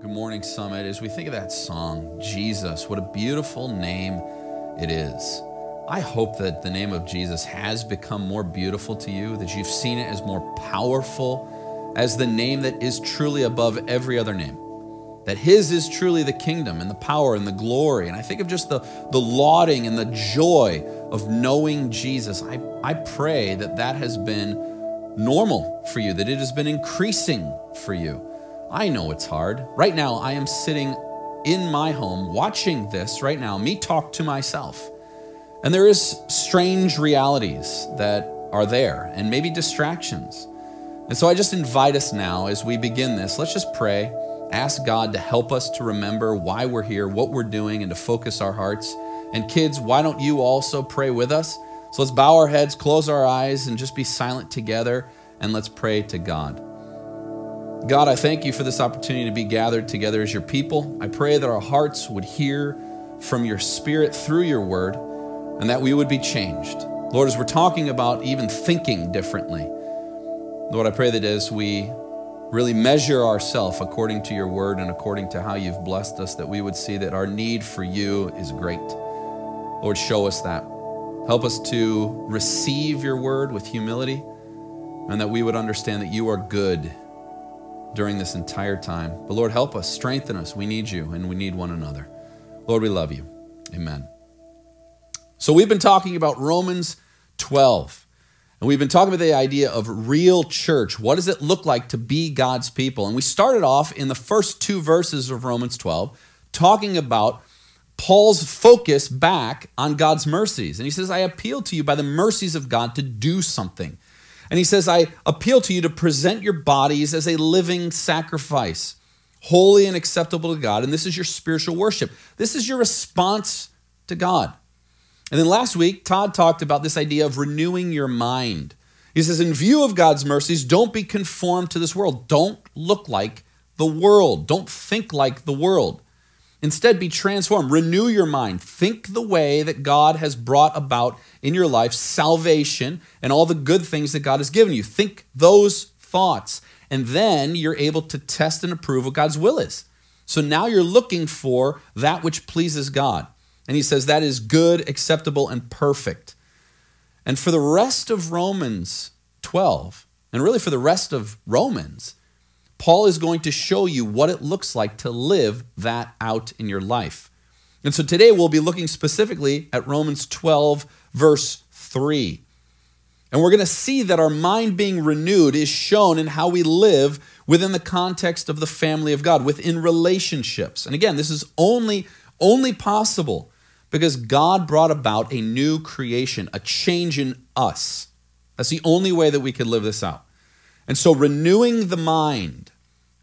Good morning, Summit. As we think of that song, Jesus, what a beautiful name it is. I hope that the name of Jesus has become more beautiful to you, that you've seen it as more powerful, as the name that is truly above every other name. That His is truly the kingdom and the power and the glory. And I think of just the, the lauding and the joy of knowing Jesus. I, I pray that that has been normal for you, that it has been increasing for you. I know it's hard. Right now, I am sitting in my home watching this right now, me talk to myself. And there is strange realities that are there and maybe distractions. And so I just invite us now as we begin this, let's just pray, ask God to help us to remember why we're here, what we're doing, and to focus our hearts. And kids, why don't you also pray with us? So let's bow our heads, close our eyes, and just be silent together, and let's pray to God. God, I thank you for this opportunity to be gathered together as your people. I pray that our hearts would hear from your spirit through your word and that we would be changed. Lord, as we're talking about even thinking differently, Lord, I pray that as we really measure ourselves according to your word and according to how you've blessed us, that we would see that our need for you is great. Lord, show us that. Help us to receive your word with humility and that we would understand that you are good during this entire time. But Lord, help us, strengthen us. We need you and we need one another. Lord, we love you. Amen. So we've been talking about Romans 12. And we've been talking about the idea of real church. What does it look like to be God's people? And we started off in the first two verses of Romans 12 talking about Paul's focus back on God's mercies. And he says, I appeal to you by the mercies of God to do something. And he says, I appeal to you to present your bodies as a living sacrifice, holy and acceptable to God. And this is your spiritual worship. This is your response to God. And then last week, Todd talked about this idea of renewing your mind. He says, in view of God's mercies, don't be conformed to this world. Don't look like the world. Don't think like the world. Instead, be transformed. Renew your mind. Think the way that God has brought about in your life salvation and all the good things that God has given you. Think those thoughts. And then you're able to test and approve what God's will is. So now you're looking for that which pleases God. And he says that is good, acceptable, and perfect. And for the rest of Romans 12, and really for the rest of Romans, Paul is going to show you what it looks like to live that out in your life. And so today we'll be looking specifically at Romans 12, verse 3. And we're going to see that our mind being renewed is shown in how we live within the context of the family of God, within relationships. And again, this is only only possible because God brought about a new creation, a change in us. That's the only way that we could live this out. And so renewing the mind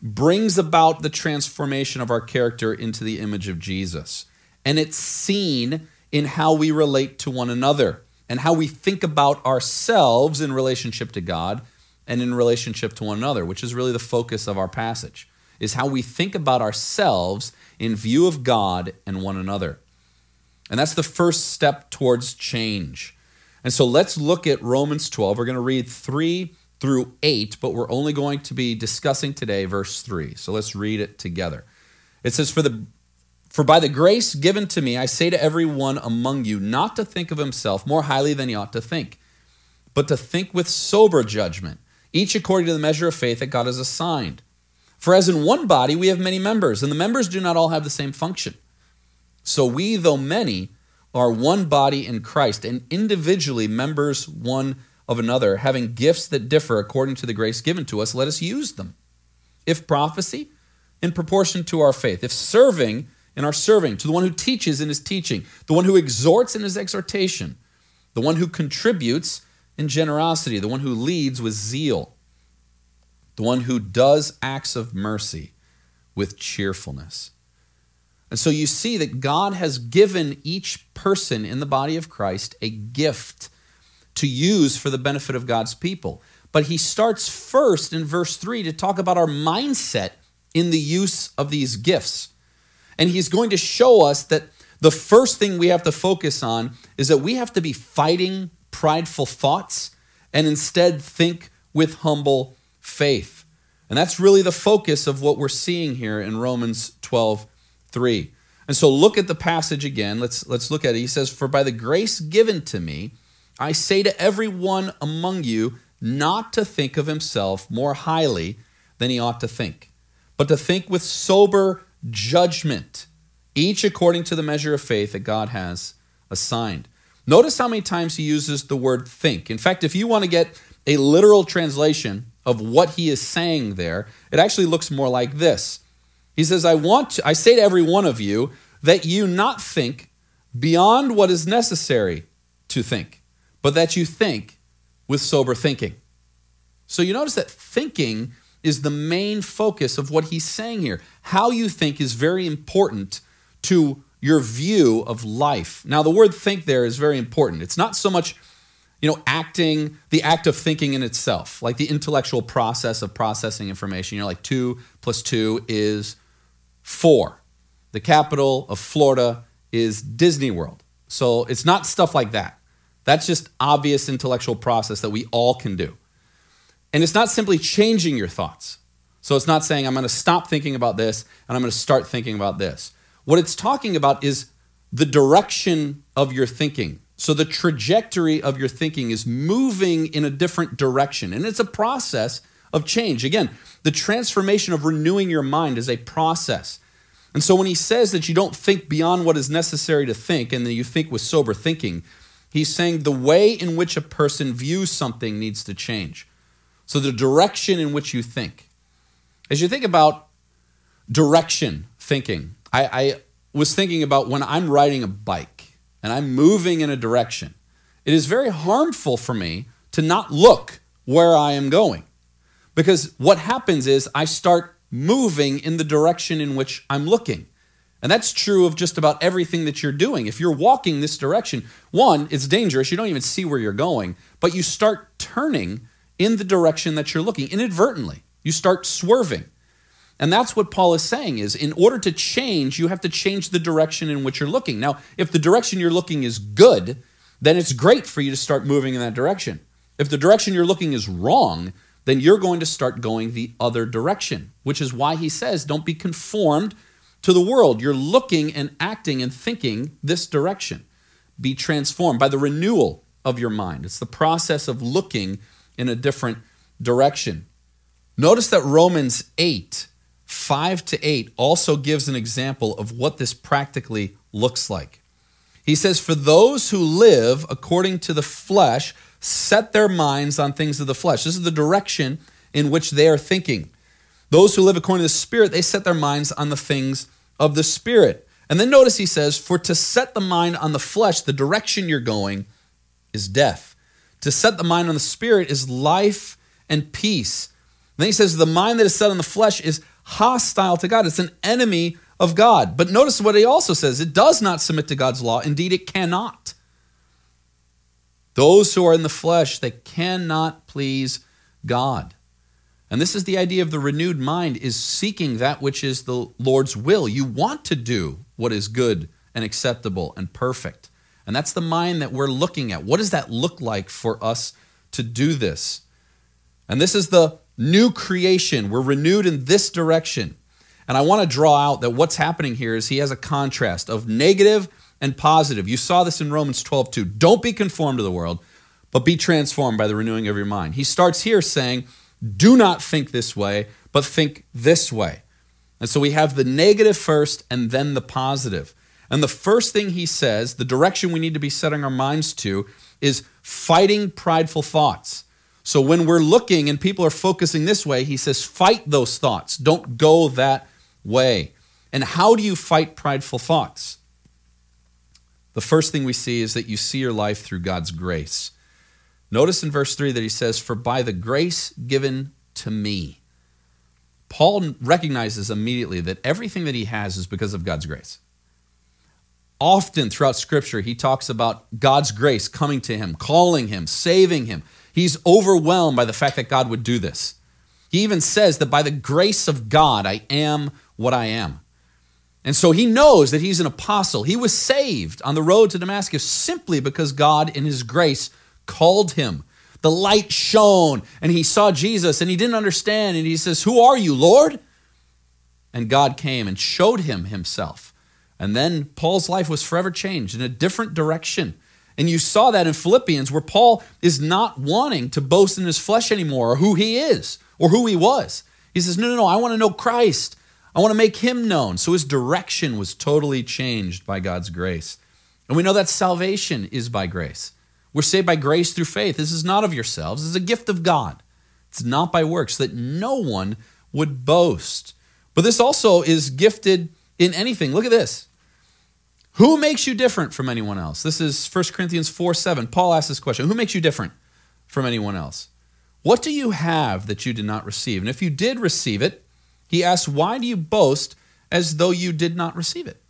brings about the transformation of our character into the image of Jesus. And it's seen in how we relate to one another and how we think about ourselves in relationship to God and in relationship to one another, which is really the focus of our passage, is how we think about ourselves in view of God and one another. And that's the first step towards change. And so let's look at Romans 12. We're going to read 3 through 8, but we're only going to be discussing today verse 3. So let's read it together. It says, For the for by the grace given to me, I say to everyone among you not to think of himself more highly than he ought to think, but to think with sober judgment, each according to the measure of faith that God has assigned. For as in one body we have many members, and the members do not all have the same function. So we, though many, are one body in Christ, and individually members one of another, having gifts that differ according to the grace given to us, let us use them. If prophecy, in proportion to our faith. If serving, in our serving. To the one who teaches in his teaching. The one who exhorts in his exhortation. The one who contributes in generosity. The one who leads with zeal. The one who does acts of mercy with cheerfulness. And so you see that God has given each person in the body of Christ a gift to use for the benefit of God's people. But he starts first in verse 3 to talk about our mindset in the use of these gifts. And he's going to show us that the first thing we have to focus on is that we have to be fighting prideful thoughts and instead think with humble faith. And that's really the focus of what we're seeing here in Romans 12 3. And so look at the passage again. Let's, let's look at it. He says, For by the grace given to me, I say to everyone among you not to think of himself more highly than he ought to think, but to think with sober judgment, each according to the measure of faith that God has assigned. Notice how many times he uses the word think. In fact, if you want to get a literal translation of what he is saying there, it actually looks more like this. He says, I want to, I say to every one of you that you not think beyond what is necessary to think, but that you think with sober thinking. So you notice that thinking is the main focus of what he's saying here. How you think is very important to your view of life. Now, the word think there is very important. It's not so much you know, acting, the act of thinking in itself, like the intellectual process of processing information. You're like, two plus two is four. The capital of Florida is Disney World. So it's not stuff like that. That's just obvious intellectual process that we all can do. And it's not simply changing your thoughts. So it's not saying, I'm going to stop thinking about this and I'm going to start thinking about this. What it's talking about is the direction of your thinking so the trajectory of your thinking is moving in a different direction. And it's a process of change. Again, the transformation of renewing your mind is a process. And so when he says that you don't think beyond what is necessary to think and that you think with sober thinking, he's saying the way in which a person views something needs to change. So the direction in which you think. As you think about direction thinking, I, I was thinking about when I'm riding a bike and I'm moving in a direction, it is very harmful for me to not look where I am going. Because what happens is I start moving in the direction in which I'm looking. And that's true of just about everything that you're doing. If you're walking this direction, one, it's dangerous. You don't even see where you're going, but you start turning in the direction that you're looking inadvertently. You start swerving. And that's what Paul is saying is in order to change, you have to change the direction in which you're looking. Now, if the direction you're looking is good, then it's great for you to start moving in that direction. If the direction you're looking is wrong, then you're going to start going the other direction, which is why he says don't be conformed to the world. You're looking and acting and thinking this direction. Be transformed by the renewal of your mind. It's the process of looking in a different direction. Notice that Romans 8 5 to 8 also gives an example of what this practically looks like. He says, For those who live according to the flesh set their minds on things of the flesh. This is the direction in which they are thinking. Those who live according to the Spirit, they set their minds on the things of the Spirit. And then notice he says, For to set the mind on the flesh, the direction you're going is death. To set the mind on the Spirit is life and peace. And then he says, The mind that is set on the flesh is hostile to God. It's an enemy of God. But notice what he also says it does not submit to God's law. Indeed, it cannot. Those who are in the flesh, they cannot please God. And this is the idea of the renewed mind is seeking that which is the Lord's will. You want to do what is good and acceptable and perfect. And that's the mind that we're looking at. What does that look like for us to do this? And this is the new creation. We're renewed in this direction. And I want to draw out that what's happening here is he has a contrast of negative and positive. You saw this in Romans 12 too. Don't be conformed to the world, but be transformed by the renewing of your mind. He starts here saying, do not think this way, but think this way. And so we have the negative first and then the positive. And the first thing he says, the direction we need to be setting our minds to, is fighting prideful thoughts. So when we're looking and people are focusing this way, he says, fight those thoughts. Don't go that way. And how do you fight prideful thoughts? The first thing we see is that you see your life through God's grace. Notice in verse 3 that he says, For by the grace given to me. Paul recognizes immediately that everything that he has is because of God's grace. Often throughout Scripture, he talks about God's grace coming to him, calling him, saving him, He's overwhelmed by the fact that God would do this. He even says that by the grace of God, I am what I am. And so he knows that he's an apostle. He was saved on the road to Damascus simply because God, in his grace, called him. the light shone and he saw Jesus and he didn't understand. And he says, Who are you, Lord? And God came and showed him himself. And then Paul's life was forever changed in a different direction. And you saw that in Philippians, where Paul is not wanting to boast in his flesh anymore or who he is or who he was. He says, No, no, no, I want to know Christ. I want to make him known. So his direction was totally changed by God's grace. And we know that salvation is by grace. We're saved by grace through faith. This is not of yourselves, is a gift of God. It's not by works, that no one would boast. But this also is gifted in anything. Look at this. Who makes you different from anyone else? This is 1 Corinthians 4 7. Paul asks this question Who makes you different from anyone else? What do you have that you did not receive? And if you did receive it, he asks, Why do you boast as though you did not receive it?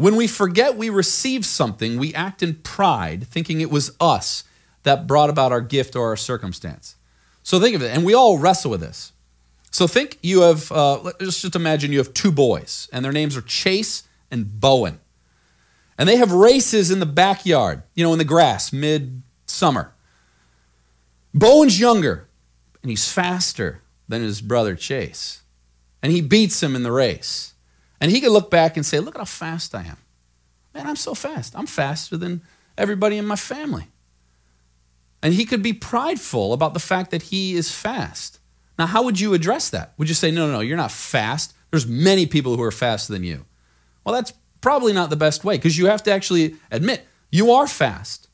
When we forget we received something, we act in pride, thinking it was us that brought about our gift or our circumstance. So think of it, and we all wrestle with this. So think you have, uh, let's just imagine you have two boys, and their names are Chase and Bowen. And they have races in the backyard, you know, in the grass, mid summer. Bowen's younger, and he's faster than his brother Chase. And he beats him in the race. And he could look back and say, Look at how fast I am. Man, I'm so fast. I'm faster than everybody in my family. And he could be prideful about the fact that he is fast. Now, how would you address that? Would you say, No, no, no, you're not fast? There's many people who are faster than you. Well, that's probably not the best way because you have to actually admit you are fast.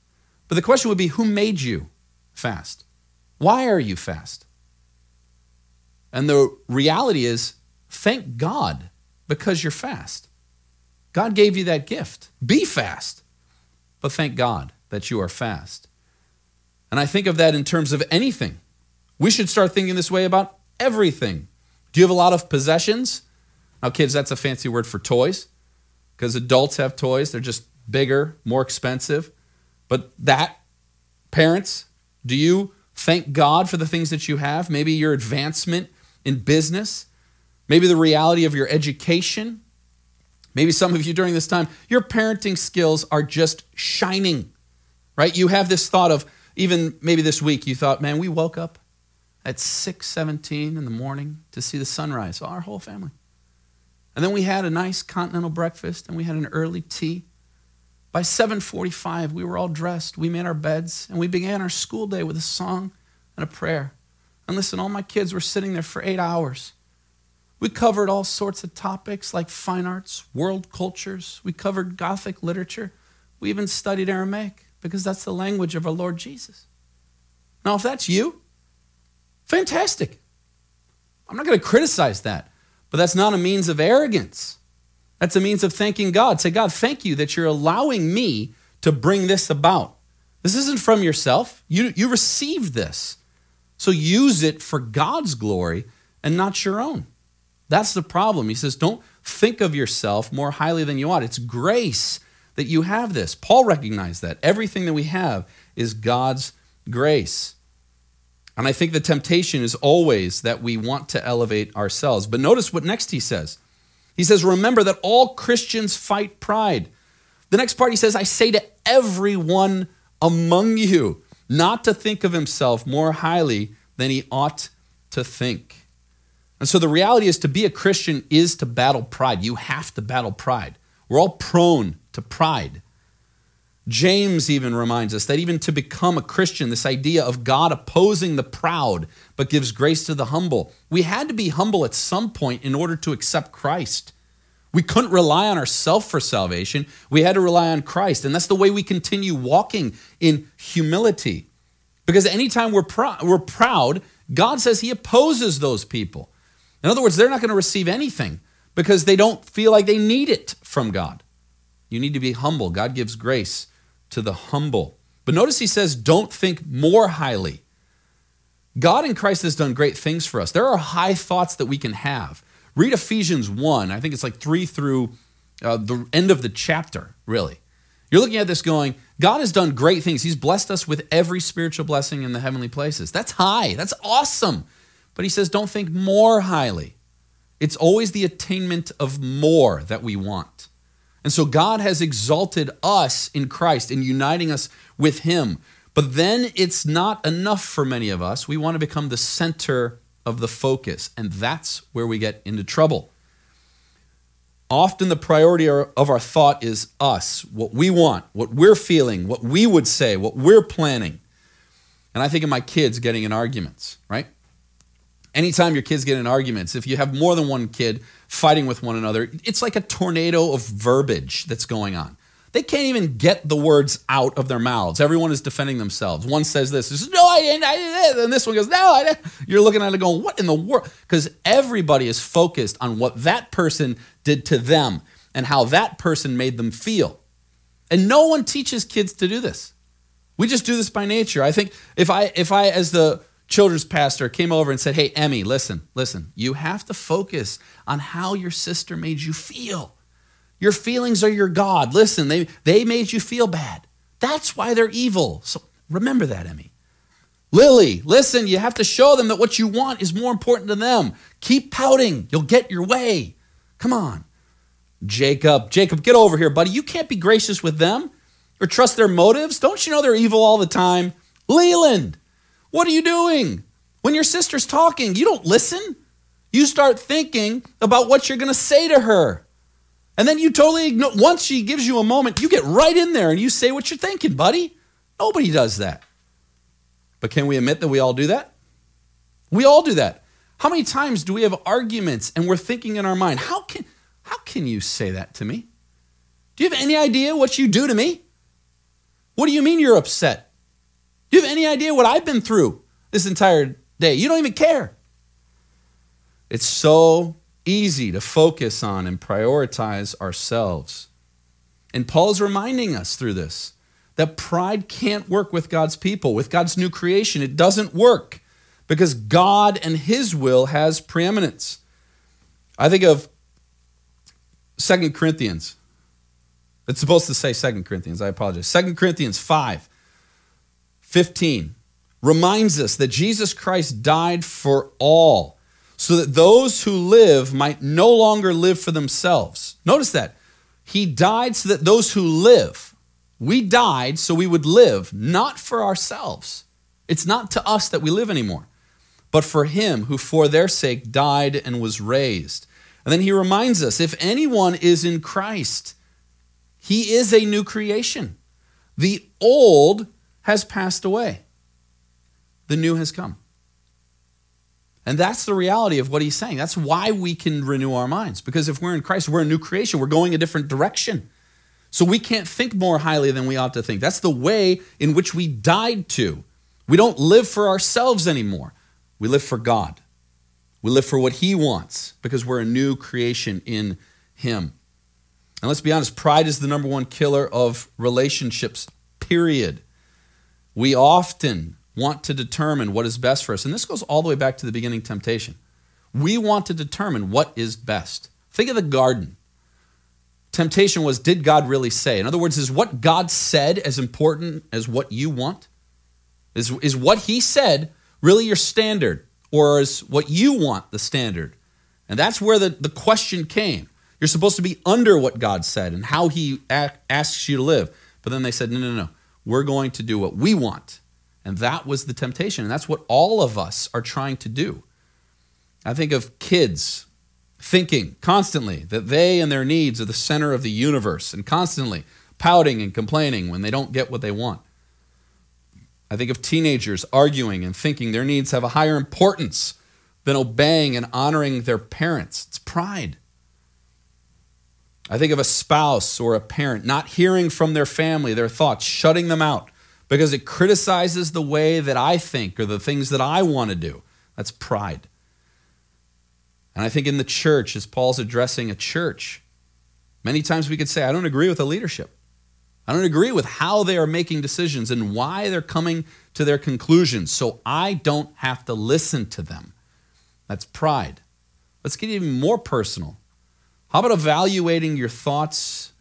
But the question would be, Who made you fast? Why are you fast? And the reality is, thank God because you're fast. God gave you that gift. Be fast. But thank God that you are fast. And I think of that in terms of anything. We should start thinking this way about everything. Do you have a lot of possessions? Now, kids, that's a fancy word for toys because adults have toys. They're just bigger, more expensive. But that, parents, do you thank God for the things that you have? Maybe your advancement in business, maybe the reality of your education. Maybe some of you during this time, your parenting skills are just shining, right? You have this thought of, even maybe this week, you thought, man, we woke up at 6.17 in the morning to see the sunrise, our whole family. And then we had a nice continental breakfast and we had an early tea. By 7:45 we were all dressed, we made our beds, and we began our school day with a song and a prayer. And listen, all my kids were sitting there for eight hours. We covered all sorts of topics like fine arts, world cultures. We covered Gothic literature. We even studied Aramaic because that's the language of our Lord Jesus. Now, if that's you, fantastic. I'm not going to criticize that, but that's not a means of arrogance. That's a means of thanking God. Say, God, thank you that you're allowing me to bring this about. This isn't from yourself. You, you received this. So use it for God's glory and not your own. That's the problem. He says, don't think of yourself more highly than you ought. It's grace that you have this. Paul recognized that. Everything that we have is God's grace. And I think the temptation is always that we want to elevate ourselves. But notice what next he says. He says, Remember that all Christians fight pride. The next part he says, I say to everyone among you not to think of himself more highly than he ought to think. And so the reality is to be a Christian is to battle pride. You have to battle pride. We're all prone to pride. James even reminds us that even to become a Christian, this idea of God opposing the proud but gives grace to the humble, we had to be humble at some point in order to accept Christ. We couldn't rely on ourselves for salvation. We had to rely on Christ. And that's the way we continue walking in humility. Because anytime we're, pr- we're proud, God says He opposes those people. In other words, they're not going to receive anything because they don't feel like they need it from God. You need to be humble. God gives grace to the humble. But notice He says, don't think more highly. God in Christ has done great things for us. There are high thoughts that we can have. Read Ephesians 1. I think it's like 3 through uh, the end of the chapter, really. You're looking at this going, God has done great things. He's blessed us with every spiritual blessing in the heavenly places. That's high. That's awesome. But he says, don't think more highly. It's always the attainment of more that we want. And so God has exalted us in Christ in uniting us with Him. But then it's not enough for many of us. We want to become the center of the focus, and that's where we get into trouble. Often the priority of our thought is us, what we want, what we're feeling, what we would say, what we're planning. And I think of my kids getting in arguments, right? Anytime your kids get in arguments, if you have more than one kid fighting with one another, it's like a tornado of verbiage that's going on. They can't even get the words out of their mouths. Everyone is defending themselves. One says this, says, no, I didn't, I didn't. And this one goes, no, I didn't. You're looking at it going, what in the world? Because everybody is focused on what that person did to them and how that person made them feel. And no one teaches kids to do this. We just do this by nature. I think if I, if I, as the children's pastor, came over and said, Hey, Emmy, listen, listen, you have to focus on how your sister made you feel. Your feelings are your God. Listen, they, they made you feel bad. That's why they're evil. So remember that, Emmy. Lily, listen, you have to show them that what you want is more important to them. Keep pouting. You'll get your way. Come on. Jacob, Jacob, get over here, buddy. You can't be gracious with them or trust their motives. Don't you know they're evil all the time? Leland, what are you doing? When your sister's talking, you don't listen. You start thinking about what you're going to say to her. And then you totally ignore, once she gives you a moment, you get right in there and you say what you're thinking, buddy. Nobody does that. But can we admit that we all do that? We all do that. How many times do we have arguments and we're thinking in our mind, how can, how can you say that to me? Do you have any idea what you do to me? What do you mean you're upset? Do you have any idea what I've been through this entire day? You don't even care. It's so easy to focus on and prioritize ourselves. And Paul's reminding us through this that pride can't work with God's people, with God's new creation. It doesn't work because God and his will has preeminence. I think of Second Corinthians. It's supposed to say Second Corinthians. I apologize. Second Corinthians 5 15 reminds us that Jesus Christ died for all so that those who live might no longer live for themselves. Notice that. He died so that those who live, we died so we would live, not for ourselves. It's not to us that we live anymore, but for him who for their sake died and was raised. And then he reminds us if anyone is in Christ, he is a new creation. The old has passed away, the new has come. And that's the reality of what he's saying. That's why we can renew our minds. Because if we're in Christ, we're a new creation. We're going a different direction. So we can't think more highly than we ought to think. That's the way in which we died to. We don't live for ourselves anymore. We live for God. We live for what he wants because we're a new creation in him. And let's be honest, pride is the number one killer of relationships, period. We often want to determine what is best for us. And this goes all the way back to the beginning temptation. We want to determine what is best. Think of the garden. Temptation was did God really say? In other words, is what God said as important as what you want? Is, is what he said really your standard? Or is what you want the standard? And that's where the, the question came. You're supposed to be under what God said and how he a- asks you to live. But then they said, no, no, no. We're going to do what we want and that was the temptation. And that's what all of us are trying to do. I think of kids thinking constantly that they and their needs are the center of the universe and constantly pouting and complaining when they don't get what they want. I think of teenagers arguing and thinking their needs have a higher importance than obeying and honoring their parents. It's pride. I think of a spouse or a parent not hearing from their family, their thoughts, shutting them out because it criticizes the way that I think or the things that I want to do. That's pride. And I think in the church, as Paul's addressing a church, many times we could say, I don't agree with the leadership. I don't agree with how they are making decisions and why they're coming to their conclusions, so I don't have to listen to them. That's pride. Let's get even more personal. How about evaluating your thoughts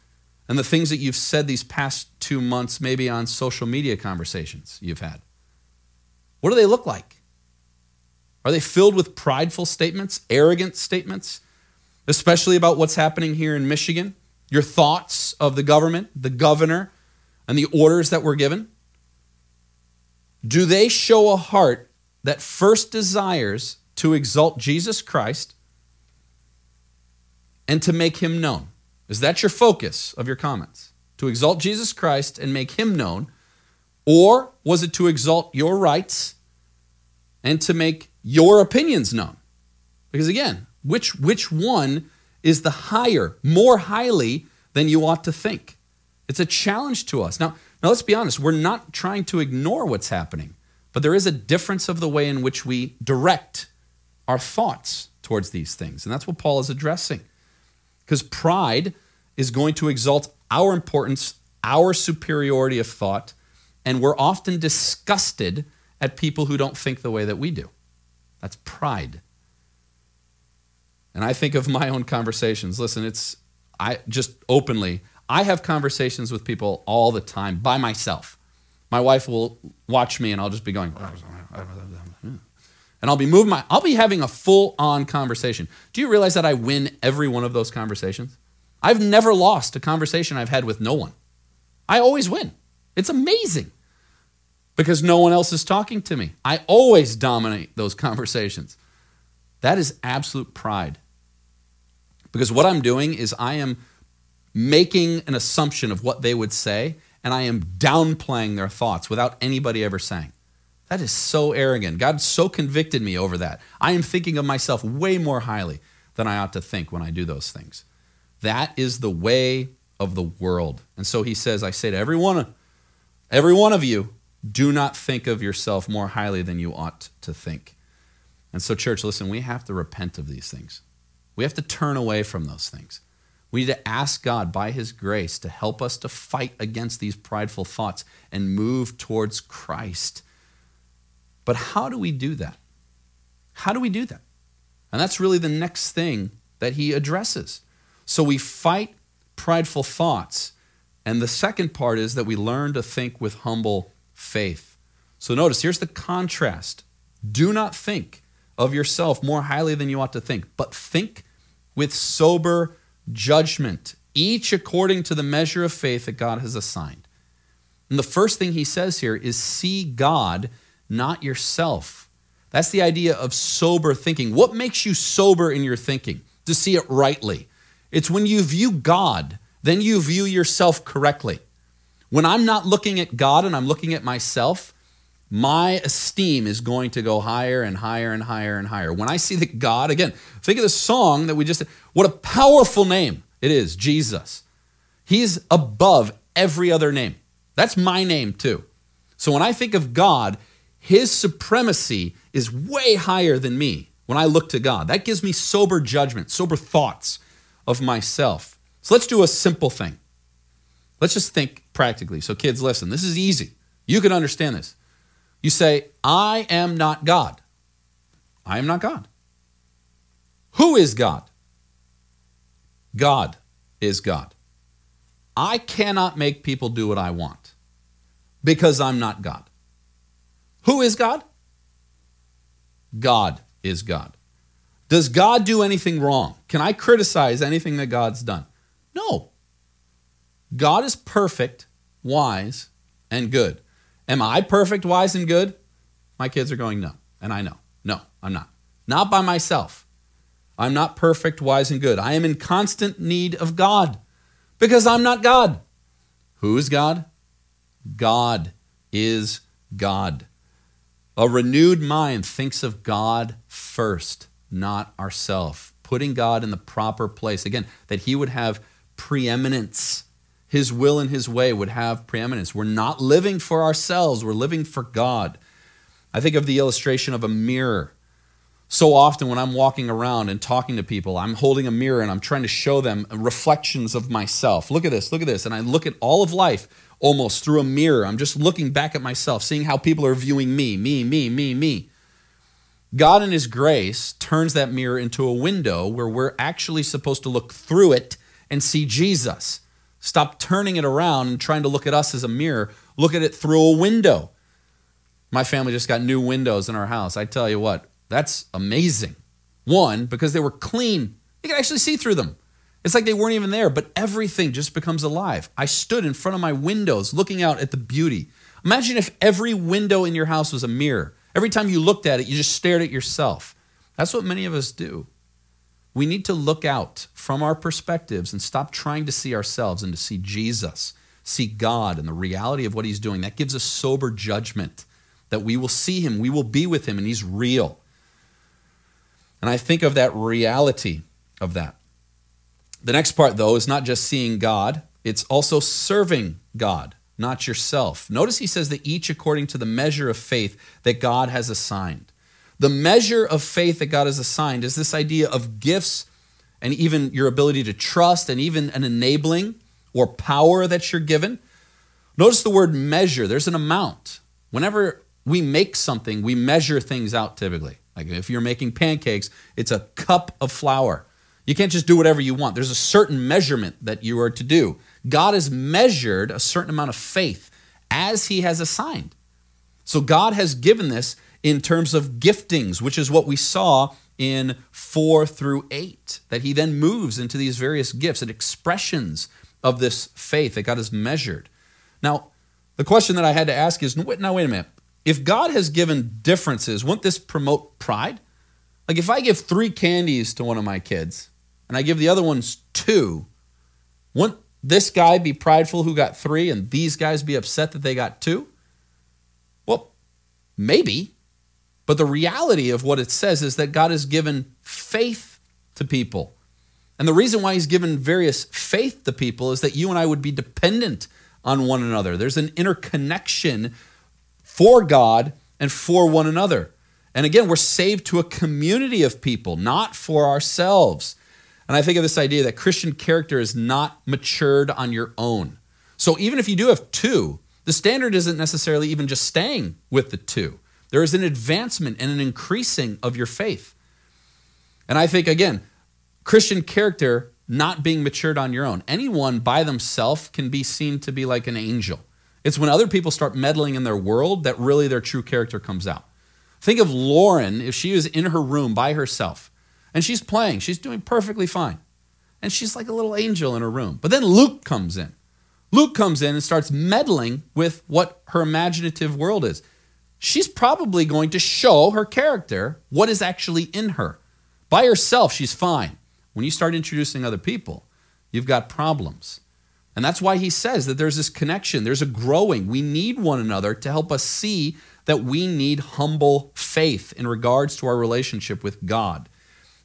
and the things that you've said these past two months, maybe on social media conversations you've had. What do they look like? Are they filled with prideful statements, arrogant statements, especially about what's happening here in Michigan? Your thoughts of the government, the governor, and the orders that were given? Do they show a heart that first desires to exalt Jesus Christ and to make him known? Is that your focus of your comments? To exalt Jesus Christ and make him known? Or was it to exalt your rights and to make your opinions known? Because again, which, which one is the higher, more highly than you ought to think? It's a challenge to us. Now, now let's be honest, we're not trying to ignore what's happening, but there is a difference of the way in which we direct our thoughts towards these things. And that's what Paul is addressing. Because pride is going to exalt our importance, our superiority of thought, and we're often disgusted at people who don't think the way that we do. That's pride. And I think of my own conversations. Listen, it's I just openly, I have conversations with people all the time by myself. My wife will watch me and I'll just be going oh, and I'll be moving my I'll be having a full-on conversation. Do you realize that I win every one of those conversations? I've never lost a conversation I've had with no one. I always win. It's amazing because no one else is talking to me. I always dominate those conversations. That is absolute pride. Because what I'm doing is I am making an assumption of what they would say, and I am downplaying their thoughts without anybody ever saying. That is so arrogant. God so convicted me over that. I am thinking of myself way more highly than I ought to think when I do those things. That is the way of the world. And so he says, I say to every one, every one of you, do not think of yourself more highly than you ought to think. And so, church, listen, we have to repent of these things. We have to turn away from those things. We need to ask God by His grace to help us to fight against these prideful thoughts and move towards Christ. But how do we do that? How do we do that? And that's really the next thing that he addresses. So we fight prideful thoughts. And the second part is that we learn to think with humble faith. So notice here's the contrast. Do not think of yourself more highly than you ought to think, but think with sober judgment, each according to the measure of faith that God has assigned. And the first thing he says here is see God, not yourself. That's the idea of sober thinking. What makes you sober in your thinking? To see it rightly. It's when you view God, then you view yourself correctly. When I'm not looking at God and I'm looking at myself, my esteem is going to go higher and higher and higher and higher. When I see that God, again, think of the song that we just, what a powerful name it is, Jesus. He's above every other name. That's my name too. So when I think of God, his supremacy is way higher than me when I look to God. That gives me sober judgment, sober thoughts of myself. So let's do a simple thing. Let's just think practically. So, kids, listen, this is easy. You can understand this. You say, I am not God. I am not God. Who is God? God is God. I cannot make people do what I want because I'm not God. Who is God? God is God. Does God do anything wrong? Can I criticize anything that God's done? No. God is perfect, wise, and good. Am I perfect, wise, and good? My kids are going, no. And I know. No, I'm not. Not by myself. I'm not perfect, wise, and good. I am in constant need of God because I'm not God. Who is God? God is God. A renewed mind thinks of God first not ourself. Putting God in the proper place. Again, that He would have preeminence. His will and His way would have preeminence. We're not living for ourselves, we're living for God. I think of the illustration of a mirror. So often, when I'm walking around and talking to people, I'm holding a mirror and I'm trying to show them reflections of myself. Look at this, look at this. And I look at all of life almost through a mirror. I'm just looking back at myself, seeing how people are viewing me, me, me, me, me. God, in His grace, turns that mirror into a window where we're actually supposed to look through it and see Jesus. Stop turning it around and trying to look at us as a mirror. Look at it through a window. My family just got new windows in our house. I tell you what, that's amazing. One, because they were clean, you could actually see through them. It's like they weren't even there, but everything just becomes alive. I stood in front of my windows looking out at the beauty Imagine if every window in your house was a mirror. Every time you looked at it, you just stared at yourself. That's what many of us do. We need to look out from our perspectives and stop trying to see ourselves and to see Jesus, see God and the reality of what He's doing. That gives us sober judgment that we will see Him, we will be with Him, and He's real. And I think of that reality of that. The next part, though, is not just seeing God, it's also serving God, not yourself. Notice he says that each according to the measure of faith that God has assigned. The measure of faith that God has assigned is this idea of gifts and even your ability to trust and even an enabling or power that you're given. Notice the word measure, there's an amount. Whenever we make something, we measure things out typically. Like if you're making pancakes, it's a cup of flour. You can't just do whatever you want. There's a certain measurement that you are to do. God has measured a certain amount of faith as He has assigned. So God has given this in terms of giftings, which is what we saw in 4 through 8, that He then moves into these various gifts and expressions of this faith that God has measured. Now, the question that I had to ask is now, wait a minute. If God has given differences, wouldn't this promote pride? Like if I give three candies to one of my kids and I give the other ones two, wouldn't this guy be prideful who got three and these guys be upset that they got two? Well, maybe. But the reality of what it says is that God has given faith to people. And the reason why he's given various faith to people is that you and I would be dependent on one another. There's an interconnection for God and for one another. And again, we're saved to a community of people, not for ourselves. And I think of this idea that Christian character is not matured on your own. So even if you do have two, the standard isn't necessarily even just staying with the two. There is an advancement and an increasing of your faith. And I think, again, Christian character not being matured on your own. Anyone by themselves can be seen to be like an angel. It's when other people start meddling in their world that really their true character comes out. Think of Lauren if she was in her room by herself and she's playing, she's doing perfectly fine. And she's like a little angel in her room. But then Luke comes in. Luke comes in and starts meddling with what her imaginative world is. She's probably going to show her character what is actually in her. By herself, she's fine. When you start introducing other people, you've got problems. And that's why he says that there's this connection, there's a growing. We need one another to help us see that we need humble faith in regards to our relationship with God.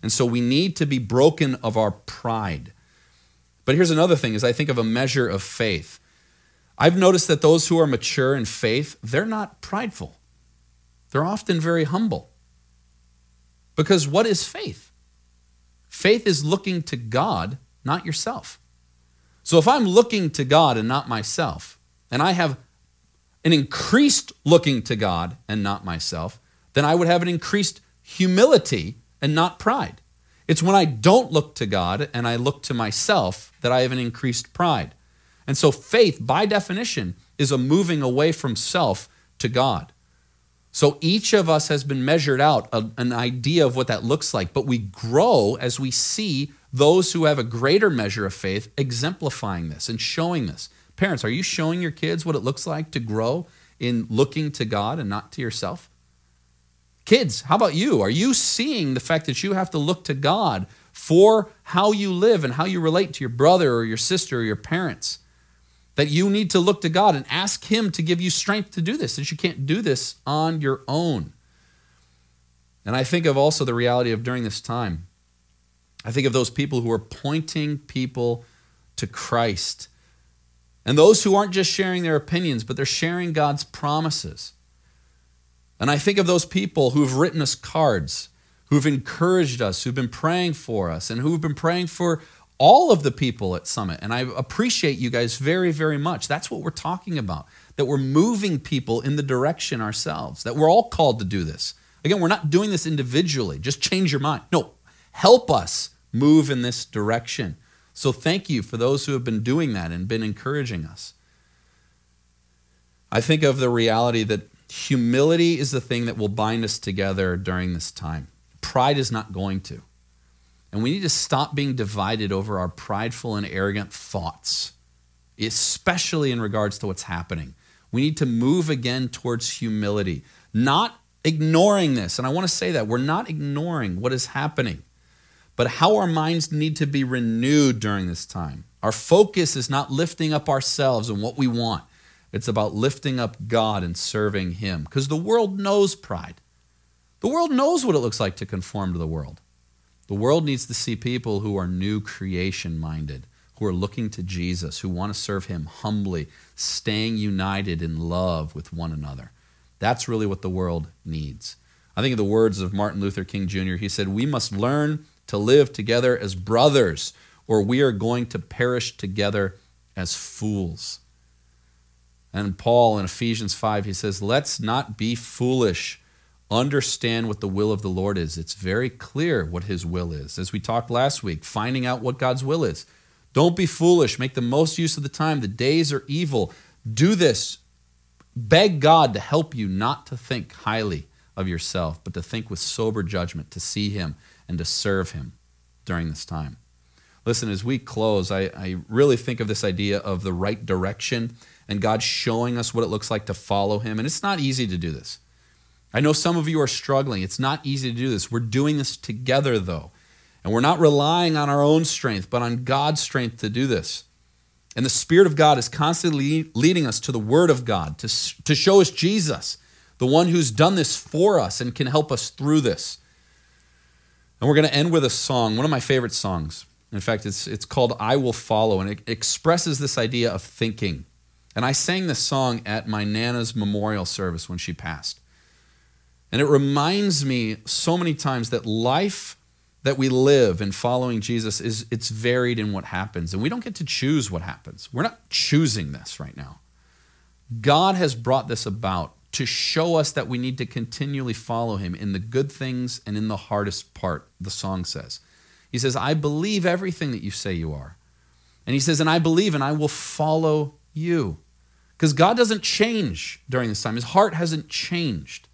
And so we need to be broken of our pride. But here's another thing as I think of a measure of faith. I've noticed that those who are mature in faith, they're not prideful. They're often very humble. Because what is faith? Faith is looking to God, not yourself. So if I'm looking to God and not myself, and I have an increased looking to God and not myself, then I would have an increased humility and not pride. It's when I don't look to God and I look to myself that I have an increased pride. And so faith, by definition, is a moving away from self to God. So each of us has been measured out an idea of what that looks like, but we grow as we see those who have a greater measure of faith exemplifying this and showing this. Parents, are you showing your kids what it looks like to grow in looking to God and not to yourself? Kids, how about you? Are you seeing the fact that you have to look to God for how you live and how you relate to your brother or your sister or your parents? That you need to look to God and ask Him to give you strength to do this, that you can't do this on your own. And I think of also the reality of during this time, I think of those people who are pointing people to Christ. And those who aren't just sharing their opinions, but they're sharing God's promises. And I think of those people who've written us cards, who've encouraged us, who've been praying for us, and who've been praying for all of the people at Summit. And I appreciate you guys very, very much. That's what we're talking about, that we're moving people in the direction ourselves, that we're all called to do this. Again, we're not doing this individually. Just change your mind. No, help us move in this direction. So thank you for those who have been doing that and been encouraging us. I think of the reality that humility is the thing that will bind us together during this time. Pride is not going to. And we need to stop being divided over our prideful and arrogant thoughts, especially in regards to what's happening. We need to move again towards humility, not ignoring this. And I want to say that we're not ignoring what is happening, but how our minds need to be renewed during this time. Our focus is not lifting up ourselves and what we want, it's about lifting up God and serving Him because the world knows pride. The world knows what it looks like to conform to the world. The world needs to see people who are new creation minded, who are looking to Jesus, who want to serve Him humbly, staying united in love with one another. That's really what the world needs. I think of the words of Martin Luther King Jr. He said, We must learn to live together as brothers, or we are going to perish together as fools. And Paul in Ephesians 5, he says, Let's not be foolish. Understand what the will of the Lord is. It's very clear what his will is. As we talked last week, finding out what God's will is. Don't be foolish. Make the most use of the time. The days are evil. Do this. Beg God to help you not to think highly of yourself, but to think with sober judgment, to see Him and to serve Him during this time. Listen, as we close, I, I really think of this idea of the right direction and God showing us what it looks like to follow Him. And it's not easy to do this. I know some of you are struggling. It's not easy to do this. We're doing this together, though. And we're not relying on our own strength, but on God's strength to do this. And the Spirit of God is constantly leading us to the Word of God, to, to show us Jesus, the one who's done this for us and can help us through this. And we're going to end with a song, one of my favorite songs. In fact, it's, it's called I Will Follow, and it expresses this idea of thinking. And I sang this song at my Nana's memorial service when she passed. And it reminds me so many times that life that we live in following Jesus is it's varied in what happens and we don't get to choose what happens. We're not choosing this right now. God has brought this about to show us that we need to continually follow him in the good things and in the hardest part, the song says. He says, I believe everything that you say you are. And he says, and I believe and I will follow you. Because God doesn't change during this time. His heart hasn't changed.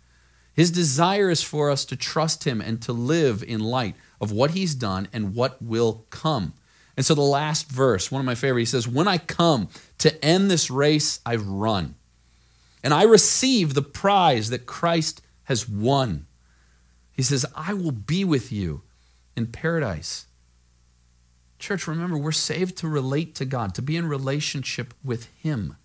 His desire is for us to trust him and to live in light of what he's done and what will come. And so the last verse, one of my favorite, he says, When I come to end this race I've run, and I receive the prize that Christ has won, he says, I will be with you in paradise. Church, remember, we're saved to relate to God, to be in relationship with Him.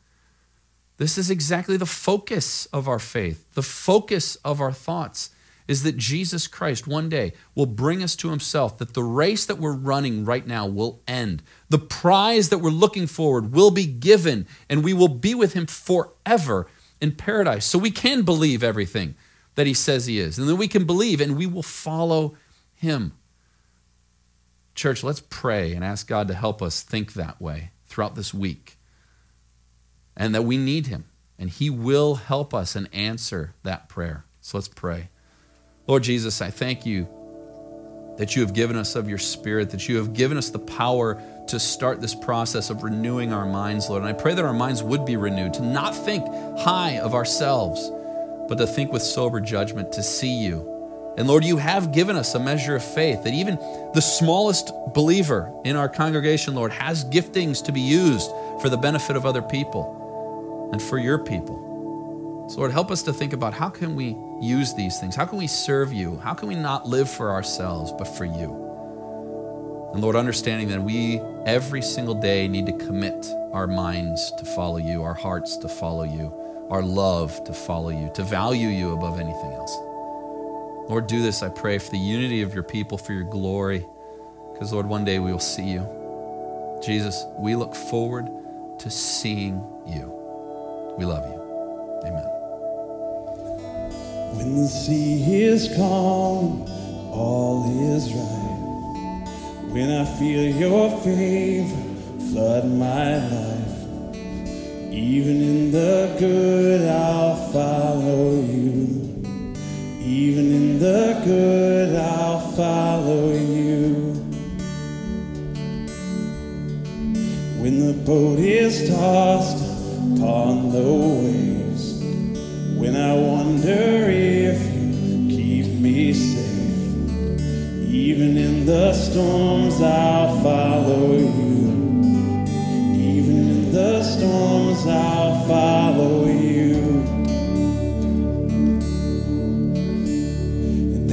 This is exactly the focus of our faith, the focus of our thoughts is that Jesus Christ one day will bring us to himself, that the race that we're running right now will end. The prize that we're looking forward will be given, and we will be with him forever in paradise. So we can believe everything that he says he is, and then we can believe and we will follow him. Church, let's pray and ask God to help us think that way throughout this week, and that we need him, and he will help us and answer that prayer. So let's pray. Lord Jesus, I thank you that you have given us of your spirit, that you have given us the power to start this process of renewing our minds, Lord. And I pray that our minds would be renewed, to not think high of ourselves, but to think with sober judgment, to see you. And Lord, you have given us a measure of faith that even the smallest believer in our congregation, Lord, has giftings to be used for the benefit of other people and for your people. So Lord, help us to think about how can we use these things? How can we serve you? How can we not live for ourselves, but for you? And Lord, understanding that we every single day need to commit our minds to follow you, our hearts to follow you, our love to follow you, to value you above anything else. Lord, do this, I pray, for the unity of your people, for your glory, because, Lord, one day we will see you. Jesus, we look forward to seeing you. We love you. Amen. When the sea is calm, all is right. When I feel your favor flood my life, even in the good, I'll follow you. Even in the good, I'll follow you. When the boat is tossed upon the waves, when I wonder if you keep me safe, even in the storms, I'll follow you. Even in the storms, I'll follow you.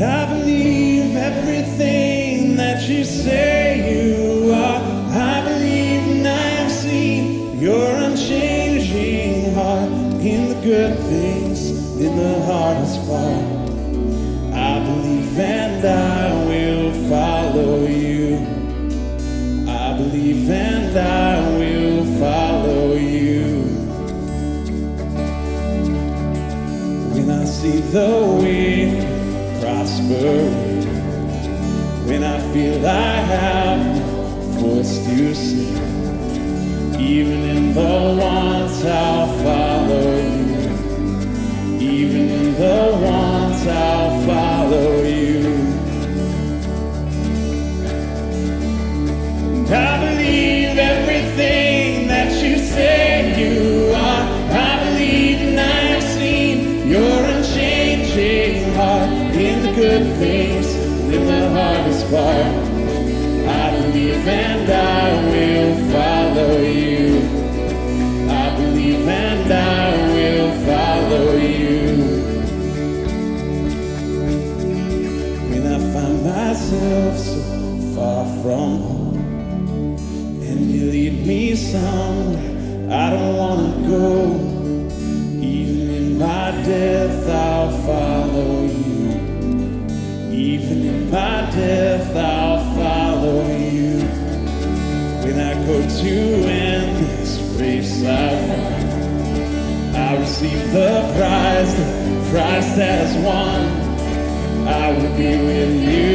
I believe everything that you say you are. I believe and I have seen your unchanging heart in the good things, in the hardest part. I believe and I will follow you. I believe and I will follow you. When I see the way prosper, when I feel I have voice to even in the ones I'll follow you. Even in the ones I'll follow you. And I believe everything I believe and I will follow you. I believe and I will follow you. When I find myself so far from home, and you lead me somewhere I don't wanna go. Even in my death, I'll follow you. Even in my death, to end this race I run, I receive the prize that Christ has won. I will be with you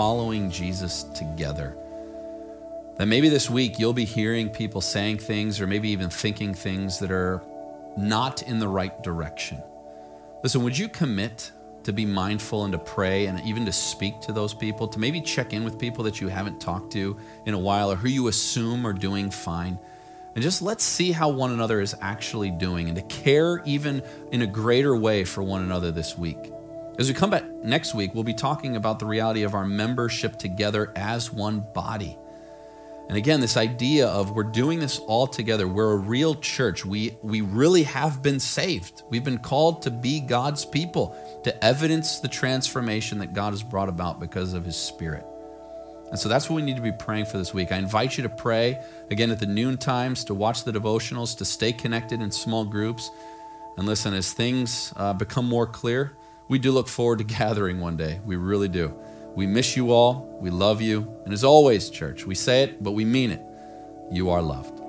following Jesus together. That maybe this week you'll be hearing people saying things or maybe even thinking things that are not in the right direction. Listen, would you commit to be mindful and to pray and even to speak to those people, to maybe check in with people that you haven't talked to in a while or who you assume are doing fine? And just let's see how one another is actually doing and to care even in a greater way for one another this week. As we come back next week, we'll be talking about the reality of our membership together as one body. And again, this idea of we're doing this all together. We're a real church. We, we really have been saved. We've been called to be God's people, to evidence the transformation that God has brought about because of His Spirit. And so that's what we need to be praying for this week. I invite you to pray again at the noon times, to watch the devotionals, to stay connected in small groups. And listen, as things uh, become more clear, we do look forward to gathering one day. We really do. We miss you all. We love you. And as always, church, we say it, but we mean it. You are loved.